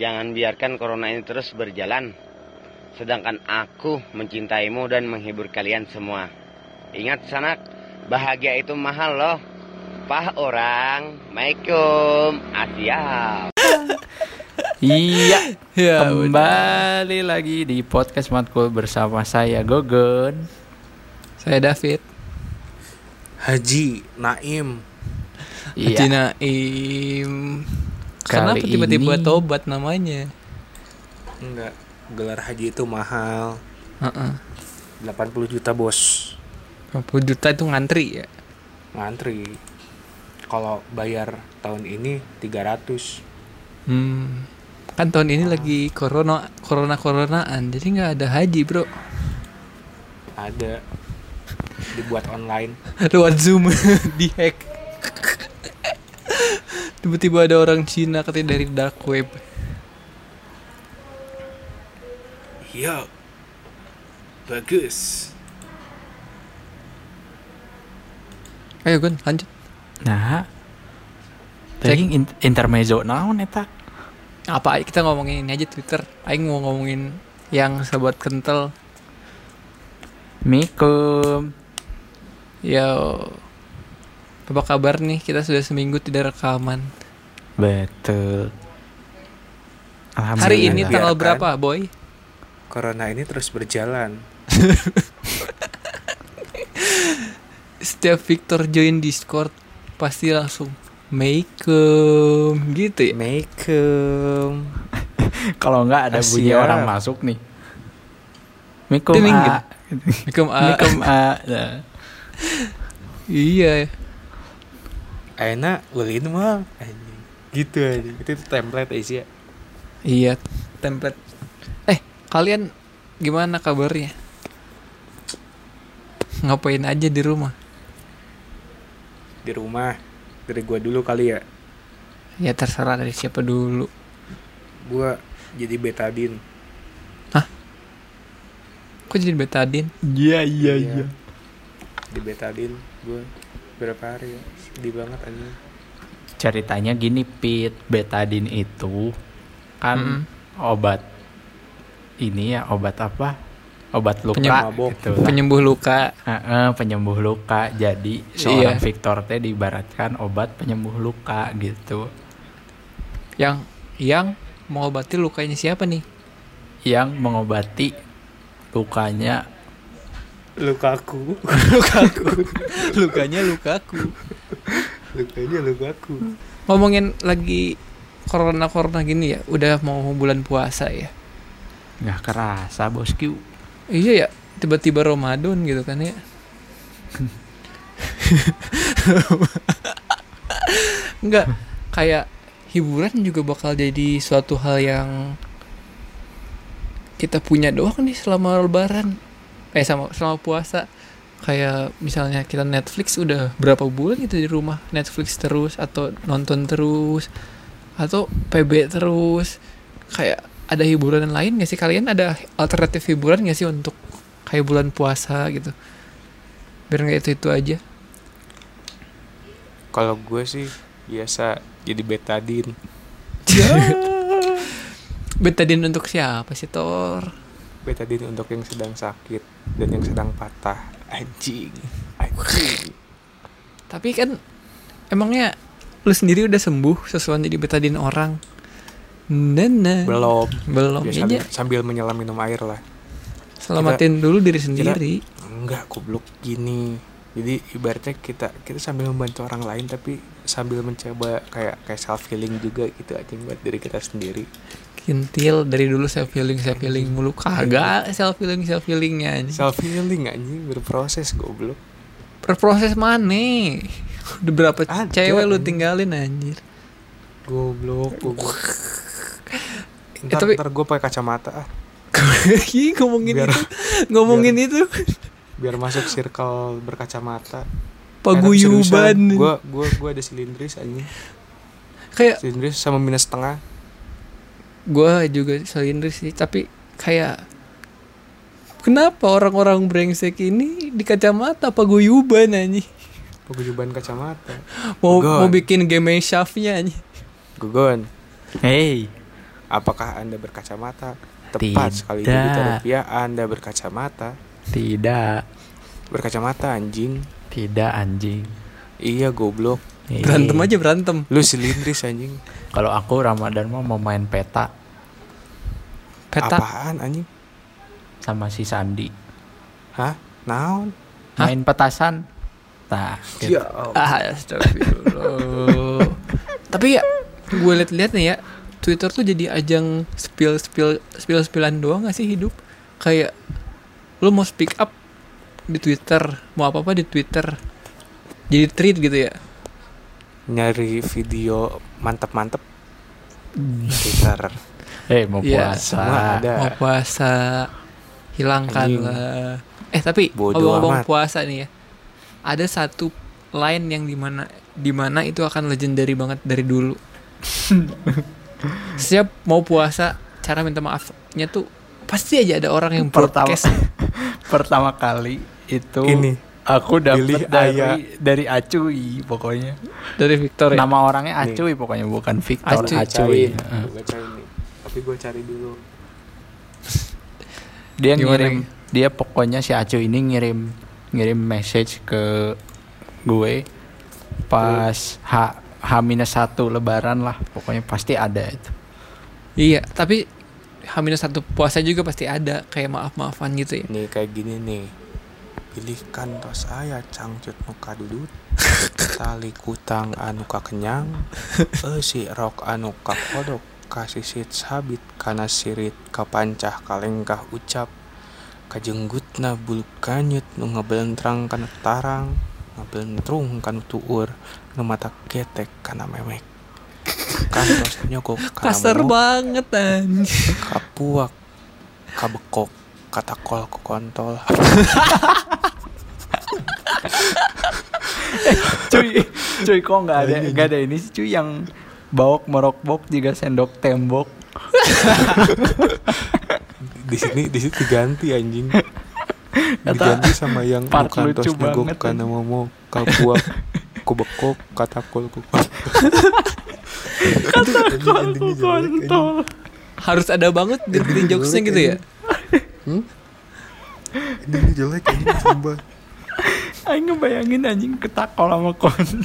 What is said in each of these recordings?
Jangan biarkan corona ini terus berjalan. Sedangkan aku mencintaimu dan menghibur kalian semua. Ingat sanak, bahagia itu mahal loh. Pah orang, Assalamualaikum, Asia. Iya, Ya, kembali lagi di podcast Matkul bersama saya Gogon. Saya David. Haji Naim Haji Iya, Naim. Kali Kenapa tiba-tiba ini- tobat namanya? enggak gelar haji itu mahal Heeh. 80 juta bos 50 juta itu ngantri ya. ngantri kalau bayar tahun ini 300 Hmm. Kan tahun ini lagi corona corona coronaan, jadi nggak ada haji bro. ada dibuat online Lewat zoom di hack. Tiba-tiba ada orang Cina katanya dari dark web. iya bagus Ayo Gun, lanjut. nah, tadi in- intermezzo naon eta? Apa kita ngomongin ini aja Twitter. Aing mau ngomongin yang sobat kental. Mikum. Yo. Apa kabar nih? Kita sudah seminggu tidak rekaman. Betul. Hari ini tanggal Biarkan. berapa, Boy? corona ini terus berjalan Setiap Victor join Discord pasti langsung Maikum gitu ya. Maikum Kalau nggak ada bunyi orang masuk nih. Mikum Tining A. Maikum A. Mikum A. Iya. Enak ulin mah Anjing. gitu aja itu template aja Iya, template. Eh, kalian gimana kabarnya? Ngapain aja di rumah? di rumah dari gua dulu kali ya Ya terserah dari siapa dulu. gua jadi betadin Kok jadi betadin? Iya iya Iya. di betadin gua berapa hari ya sedih banget anjing Ceritanya gini Pit, betadin itu kan Mm-mm. obat ini ya obat apa? Obat luka Penyemabuk. gitu lah. Penyembuh luka. Heeh, penyembuh luka. Jadi seorang Iya. Victor teh diibaratkan obat penyembuh luka gitu. Yang yang mengobati lukanya siapa nih? Yang mengobati lukanya lukaku lukaku. Lukanya lukaku. lukanya lukaku Ngomongin lagi corona-corona gini ya, udah mau bulan puasa ya. nggak kerasa bosku. Iya ya, tiba-tiba Ramadan gitu kan ya. Enggak, kayak hiburan juga bakal jadi suatu hal yang kita punya doang nih selama lebaran. Eh sama selama puasa. Kayak misalnya kita Netflix udah berapa bulan gitu di rumah. Netflix terus atau nonton terus atau PB terus. Kayak ada hiburan lain gak sih? Kalian ada alternatif hiburan gak sih untuk kayak bulan puasa gitu? Biar nggak itu itu aja. Kalau gue sih biasa jadi betadin betadin untuk siapa sih Tor betadin untuk yang sedang sakit dan yang sedang patah. Anjing. Anjing. Tapi kan emangnya lu sendiri udah sembuh sesuai jadi betadin orang? Nana belum. Belum. Biasa aja sambil menyelam minum air lah. Selamatin dulu diri sendiri. Enggak goblok gini. Jadi ibaratnya kita kita sambil membantu orang lain tapi sambil mencoba kayak kayak self healing juga gitu anjing buat diri kita sendiri. Kintil dari dulu self healing self healing mulu. Kagak self healing self healingnya self healing anjing berproses goblok. Berproses mana? Udah berapa Ada, cewek lu tinggalin anjir? Goblok goblok. Ntar, tapi- ntar gue pakai kacamata. Ah ngomongin Biar- itu. Ngomongin itu. biar masuk circle berkacamata paguyuban. gue gue gue ada silindris anjing. Kayak silindris sama minus setengah. Gua juga silindris sih tapi kayak kenapa orang-orang brengsek ini di kacamata paguyuban anjing? Paguyuban kacamata. Mau Gon. mau bikin game shaft-nya anjing. Gugon. Hey, apakah anda berkacamata? Tepat sekali Tidak. juta rupiah anda berkacamata. Tidak, berkacamata anjing tidak anjing. iya goblok Hey. Berantem aja berantem. lu silindris anjing Kalau aku Ramadan mah mau main peta Peta. apaan anjing sama si Sandi. hah naon Hah? Main petasan. Nah, gitu. ya Allah. Ah, astagfirullah. Tapi ya gue liat-liat nih ya, Twitter tuh jadi ajang spill spill spill spillan doang gak sih hidup? Kayak lu mau speak up di Twitter, mau apa apa di Twitter. Jadi tweet gitu ya. nyari video mantep-mantep Twitter Eh, mau Iya, puasa. semua ada. Mau puasa hilangkan. Eh tapi ngomong-ngomong puasa nih ya. Ada satu line yang di mana di mana itu akan legendary banget dari dulu. Setiap mau puasa, cara minta maafnya tuh pasti aja ada orang yang Pertama, pertama kali itu Ini, aku dapat dari Aya. dari Acuy pokoknya. dari Victor ya. Nama orangnya Nih. Acuy pokoknya bukan Victor Acuy. Acuy. Cari nih. tapi gue cari dulu Dia Gimana ngirim dia pokoknya si Acuy ini ngirim ngirim message ke gue pas H H-1 lebaran lah pokoknya pasti ada itu. Iya, tapi H satu puasa juga pasti ada kayak maaf-maafan gitu ya. nih kayak gini nih pilihkan tos aya cangcut nuka dudut. Tali kutang anu kenyang si rok anu kodok kasisit sabit kana sirit kapancah kalengkah ucap. Kajenggutna bulu kanyut nu ngabelentrang kana tarang. Ngabelentrung kana tuur nu mata ketek kana memek. Kantos nyogok kana Kasar banget anjing. kapuak kabekok katakol ku kontol. Cuy cuy kok nggak ada nggak ada ini sih cuy yang bawok merokbok juga sendok tembok. Di sini di sini diganti anjing. Diganti sama yang part bukan tos nyogok banget, kana momo kapuak kubekok katakol ku katakol ku kontol. Harus ada banget bikin jokesnya gitu ya. Ini jelek anjing sumpah. Aing ngebayangin anjing ketakol sama kontol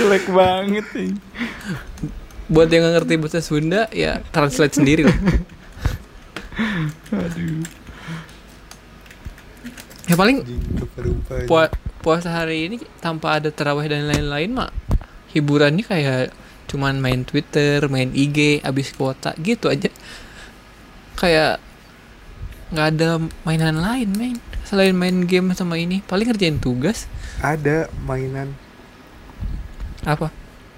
jelek banget nih Buat yang nggak ngerti bahasa Sunda ya translate sendiri lah. Ya paling pua- puasa hari ini tanpa ada terawih dan lain-lain mah hiburannya kayak cuman main Twitter, main IG, abis kuota gitu aja. Kayak nggak ada mainan lain, main. Selain main game sama ini, paling ngerjain tugas ada mainan apa?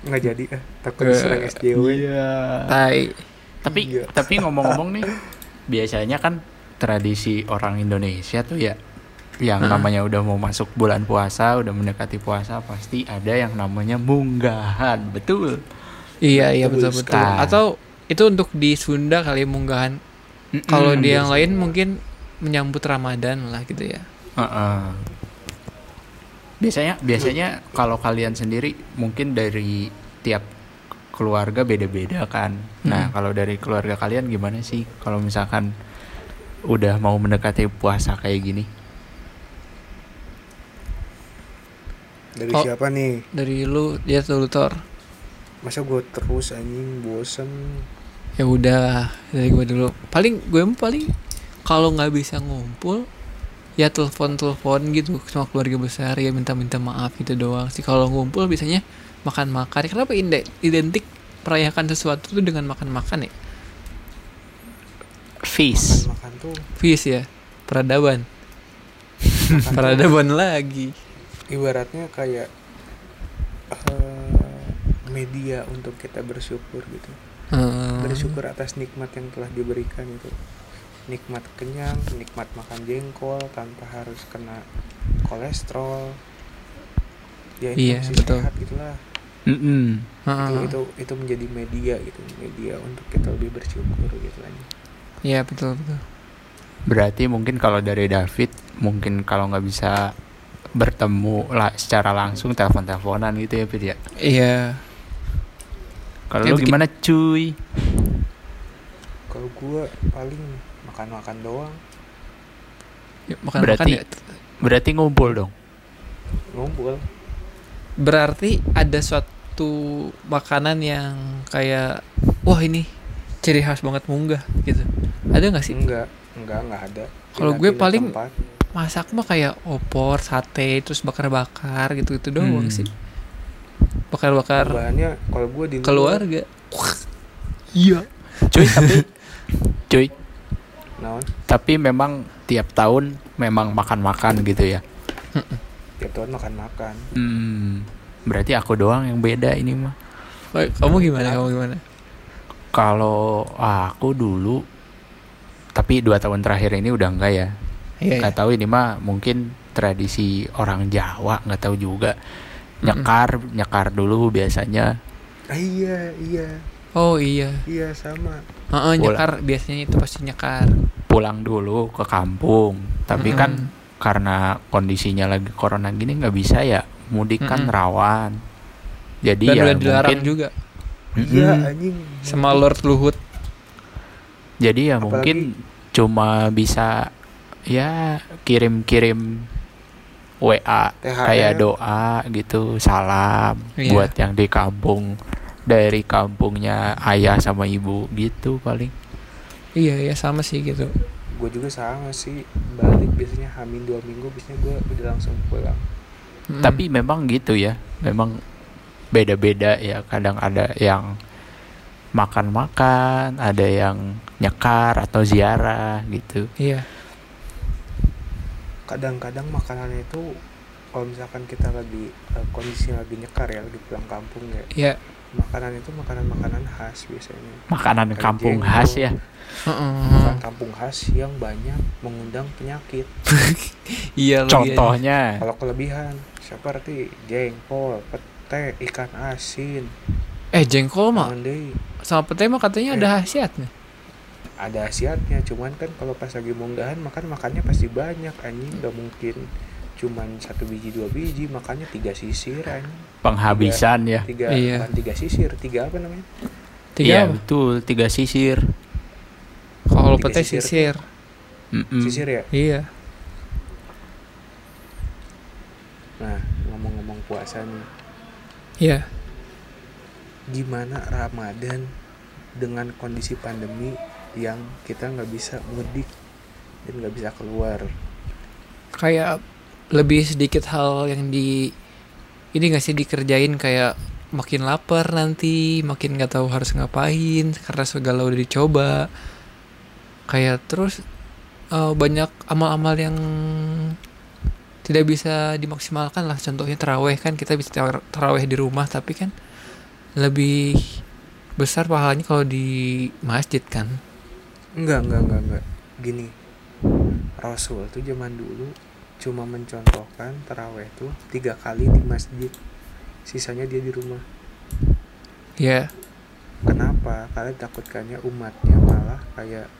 nggak jadi ah takut Eh, diserang SJW iya Tai. tapi Iya. tapi ngomong-ngomong nih biasanya kan tradisi orang Indonesia tuh ya yang Hah? namanya udah mau masuk bulan puasa udah mendekati puasa pasti ada yang namanya munggahan betul Iya, iya Betul betul. Atau itu untuk di Sunda kali munggahan. Kalau Mm-mm. di yang lain mungkin menyambut Ramadan lah gitu ya. Heeh. biasanya biasanya kalau kalian sendiri mungkin dari tiap keluarga beda-beda kan nah Hmm. kalau dari keluarga kalian gimana sih kalau misalkan udah mau mendekati puasa kayak gini dari Oh. siapa nih Dari lu dia Tor. masa gue terus anjing bosen Ya udah dari gue dulu. Paling gue paling kalau nggak bisa ngumpul ya telepon-telepon gitu sama keluarga besar ya minta-minta maaf gitu doang sih. Kalau ngumpul biasanya makan-makan. Kenapa inde- identik merayakan sesuatu tuh dengan makan-makan ya? feast makan tuh Fish ya, peradaban. makan Peradaban lagi. ibaratnya kayak eh, media untuk kita bersyukur gitu Hmm. bersyukur atas nikmat yang telah diberikan itu nikmat kenyang nikmat makan jengkol tanpa harus kena kolesterol ya Iya, masih betul. sehat gitulah Mm-mm. itu, Heeh. itu itu menjadi media gitu media untuk kita lebih bersyukur gitu aja Iya betul betul. Berarti mungkin kalau dari David mungkin kalau nggak bisa bertemu lah secara langsung telepon-teleponan gitu ya Fit ya. Iya. Kalau lu gimana cuy? Kalau gua paling makan-makan doang, Ya, makan makan Berarti- ya. Berarti ngumpul dong. ngumpul. Berarti ada suatu makanan yang kayak wah ini ciri khas banget munggah gitu. Ada nggak sih? Enggak, enggak, enggak ada. Kalau gue paling- tempat. Masak mah kayak opor, sate, terus bakar-bakar gitu-gitu doang Hmm. sih. Bakar-bakar Bahannya kalau gua di luar, keluarga. Iya. Cuy tapi cuy naon, tapi memang tiap tahun memang makan-makan gitu ya. tiap tahun makan-makan. Hmm, berarti aku doang yang beda ini mah. Baik, Kamu gimana? Kamu gimana? Kalau aku dulu tapi dua tahun terakhir ini udah enggak ya. Iya. Nggak tahu ini mah mungkin tradisi orang Jawa nggak tahu juga. Nyekar, nyekar dulu biasanya. Ah, iya, iya, Oh iya. iya sama. Heeh, Bola. nyekar biasanya itu pasti nyekar. Pulang dulu ke kampung. Tapi Mm-mm. kan karena kondisinya lagi corona gini nggak bisa ya mudik kan Mm-mm. rawan. Jadi Dan ya udah dilarang mungkin juga. Iya, anjing. sama Lord Luhut. Jadi ya Apalagi- mungkin cuma bisa ya kirim-kirim WA THR. kayak doa gitu, salam Iya. buat yang di kampung dari kampungnya ayah sama ibu gitu paling. Iya, iya sama sih gitu. Gue juga sama sih. Balik biasanya hamin dua minggu, biasanya gue udah langsung pulang. Mm. Tapi memang gitu ya, memang beda-beda ya. Kadang ada yang makan-makan, ada yang nyekar atau ziarah gitu. iya. Kadang-kadang makanannya itu kalau misalkan kita lagi eh, kondisinya lagi nyekar ya, lagi pulang kampung ya, Iya. makanan itu makanan-makanan khas biasanya. Makanan Kayak kampung jengkol. khas ya. Heeh. Makanan kampung khas yang banyak mengundang penyakit. Iya lagi. Contohnya Kalau kelebihan seperti jengkol, pete, ikan asin, Eh jengkol mah sama pete mah katanya Eh. ada khasiatnya. Ada asiatnya cuman kan kalau pas lagi munggahan makan makannya pasti banyak anjing nggak mungkin cuman satu biji dua biji makannya tiga sisir anjing penghabisan ya. tiga Iya. bukan tiga sisir tiga apa namanya Tiga Iya apa? betul, tiga sisir. Kalau Tiga pete sisir. sisir. Sisir ya Iya. nah ngomong-ngomong puasa nih Iya. gimana Ramadan dengan kondisi pandemi yang kita nggak bisa mudik dan nggak bisa keluar. Kayak lebih sedikit hal yang di ini gak sih dikerjain kayak makin lapar nanti, makin nggak tahu harus ngapain karena segala udah dicoba. Kayak terus eh, banyak amal-amal yang tidak bisa dimaksimalkan lah. Contohnya teraweh kan kita bisa teraweh di rumah tapi kan lebih besar pahalanya kalau di masjid kan Enggak, enggak, enggak, enggak. Gini, Rasul tuh zaman dulu cuma mencontohkan terawih tuh tiga kali di masjid, sisanya dia di rumah. ya Kenapa? Karena takutkannya umatnya malah kayak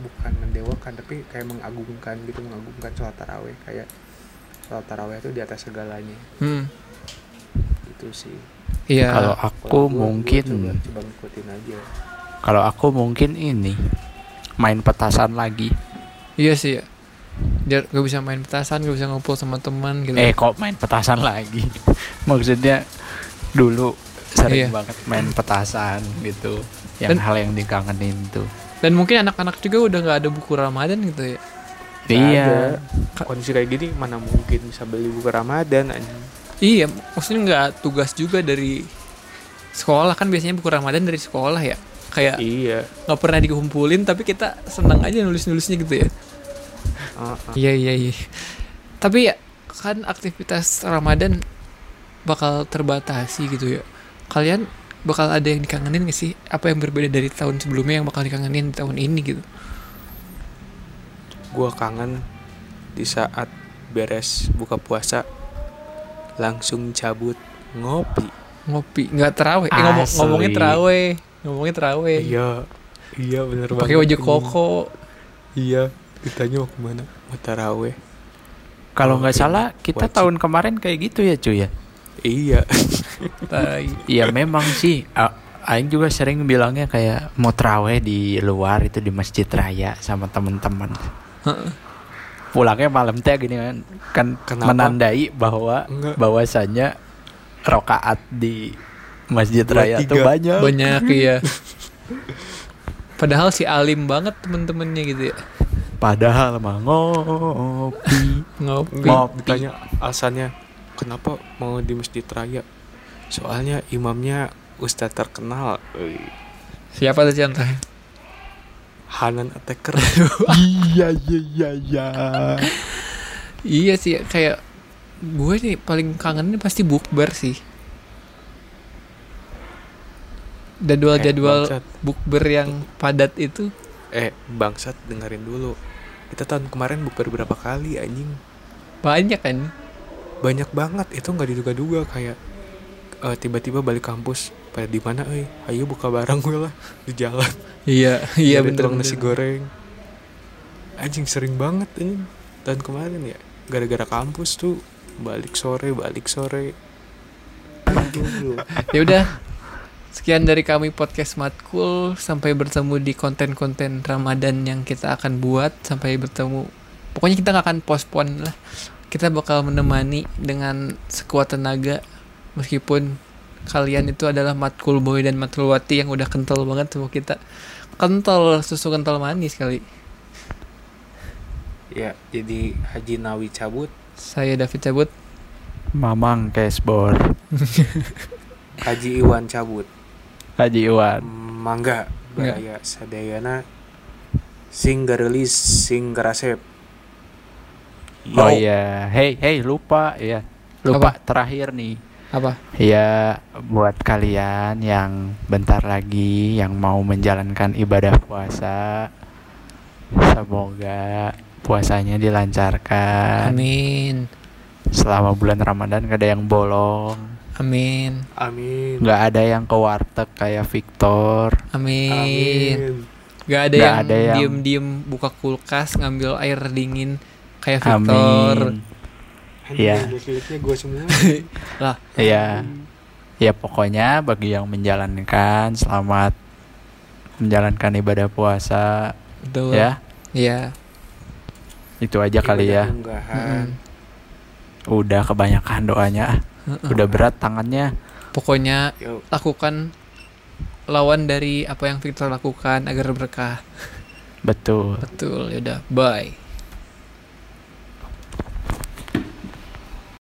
bukan mendewakan tapi kayak mengagungkan gitu, mengagungkan sholat taraweh kayak sholat taraweh itu di atas segalanya. hmm Itu sih. iya Kalau Kalau aku gua mungkin coba, coba ngikutin aja. Kalau aku mungkin ini main petasan lagi. iya sih ya dia gak bisa main petasan gak bisa ngumpul sama teman gitu Eh kok main petasan lagi? Maksudnya dulu sering Iya. banget main petasan gitu. Yang Dan- hal yang dikangenin tuh. dan mungkin anak-anak juga udah nggak ada buku ramadan gitu ya Nggak Iya. ada. Kondisi kayak gini mana mungkin bisa beli buku Ramadan anjing. iya maksudnya nggak tugas juga dari sekolah kan biasanya buku ramadan dari sekolah ya kayak Iya. nggak pernah dikumpulin tapi kita senang aja nulis nulisnya gitu ya. Heeh. iya iya iya. Tapi ya kan aktivitas ramadan bakal terbatasi gitu ya. Kalian bakal ada yang dikangenin gak sih? Apa yang berbeda dari tahun sebelumnya yang bakal dikangenin di tahun ini gitu? Gua kangen di saat beres buka puasa langsung cabut ngopi. ngopi nggak teraweh eh, ngomong, ngomongin teraweh ngomongin teraweh Iya. Iya bener pakai baju koko Iya, ditanya mau ke mana? Mau taraweh. Kalau nggak salah kita Wajib. tahun kemarin kayak gitu ya cuy ya. Iya. Iya memang sih. A- Aing juga sering bilangnya kayak mau teraweh di luar itu di masjid raya sama teman-teman. Heeh. Pulangnya malam teh gini kan, kan Kenapa? menandai bahwa Enggak. bahwasanya rokaat di masjid Dua, raya tuh banyak. Banyak ya. Padahal si alim banget temen-temennya gitu ya. Padahal mah ngopi. Ngopi. Ngopi. Ditanya alasannya kenapa mau di masjid raya? Soalnya imamnya ustadz terkenal. Siapa tuh contohnya? Hanan Attacker. iya iya iya iya. Iya sih kayak gue nih paling kangennya pasti bukber sih. Jadwal-jadwal Eh, bukber yang padat itu eh, bangsat dengerin dulu. Kita tahun kemarin bukber berapa kali anjing? banyak kan? Banyak banget. Itu nggak diduga-duga kayak eh, tiba-tiba balik kampus pada di mana eh ayo buka barang gue lah di jalan Iya, iya bener, bener. nasi goreng anjing sering banget ini tahun kemarin ya gara-gara kampus tuh balik sore balik sore. Ya udah. Sekian dari kami podcast Matkul sampai bertemu di konten-konten Ramadan yang kita akan buat sampai bertemu. Pokoknya kita nggak akan postpone lah. Kita bakal menemani dengan sekuat tenaga meskipun kalian itu adalah Matkul Boy dan Matkul Wati yang udah kental banget sama kita. Kental susu kental manis kali. ya jadi Haji Nawi cabut Saya David cabut. Mamang cashbor. Haji Iwan cabut Haji Iwan. Mangga. Baraya Sadayana sing garelis sing garasep Oh iya, hey hey lupa ya. Lupa Apa? terakhir nih. Apa? Ya buat kalian yang bentar lagi yang mau menjalankan ibadah puasa semoga puasanya dilancarkan. Amin. Selama bulan Ramadan gak ada yang bolong, Amin. amin nggak ada yang ke warteg kayak Victor. Amin. amin Gak ada Nggak yang ada yang- diem-diem buka kulkas ngambil air dingin kayak Victor. Amin. Iya. gue semua Lah, Ya, ya pokoknya bagi yang menjalankan selamat menjalankan ibadah puasa betul. ya. Iya. Itu aja kali ya. unggahan Udah kebanyakan doanya. Mm-mm. Udah berat tangannya. Pokoknya Yuk. lakukan lawan dari apa yang Victor lakukan agar berkah. Betul. Betul, yaudah. Bye.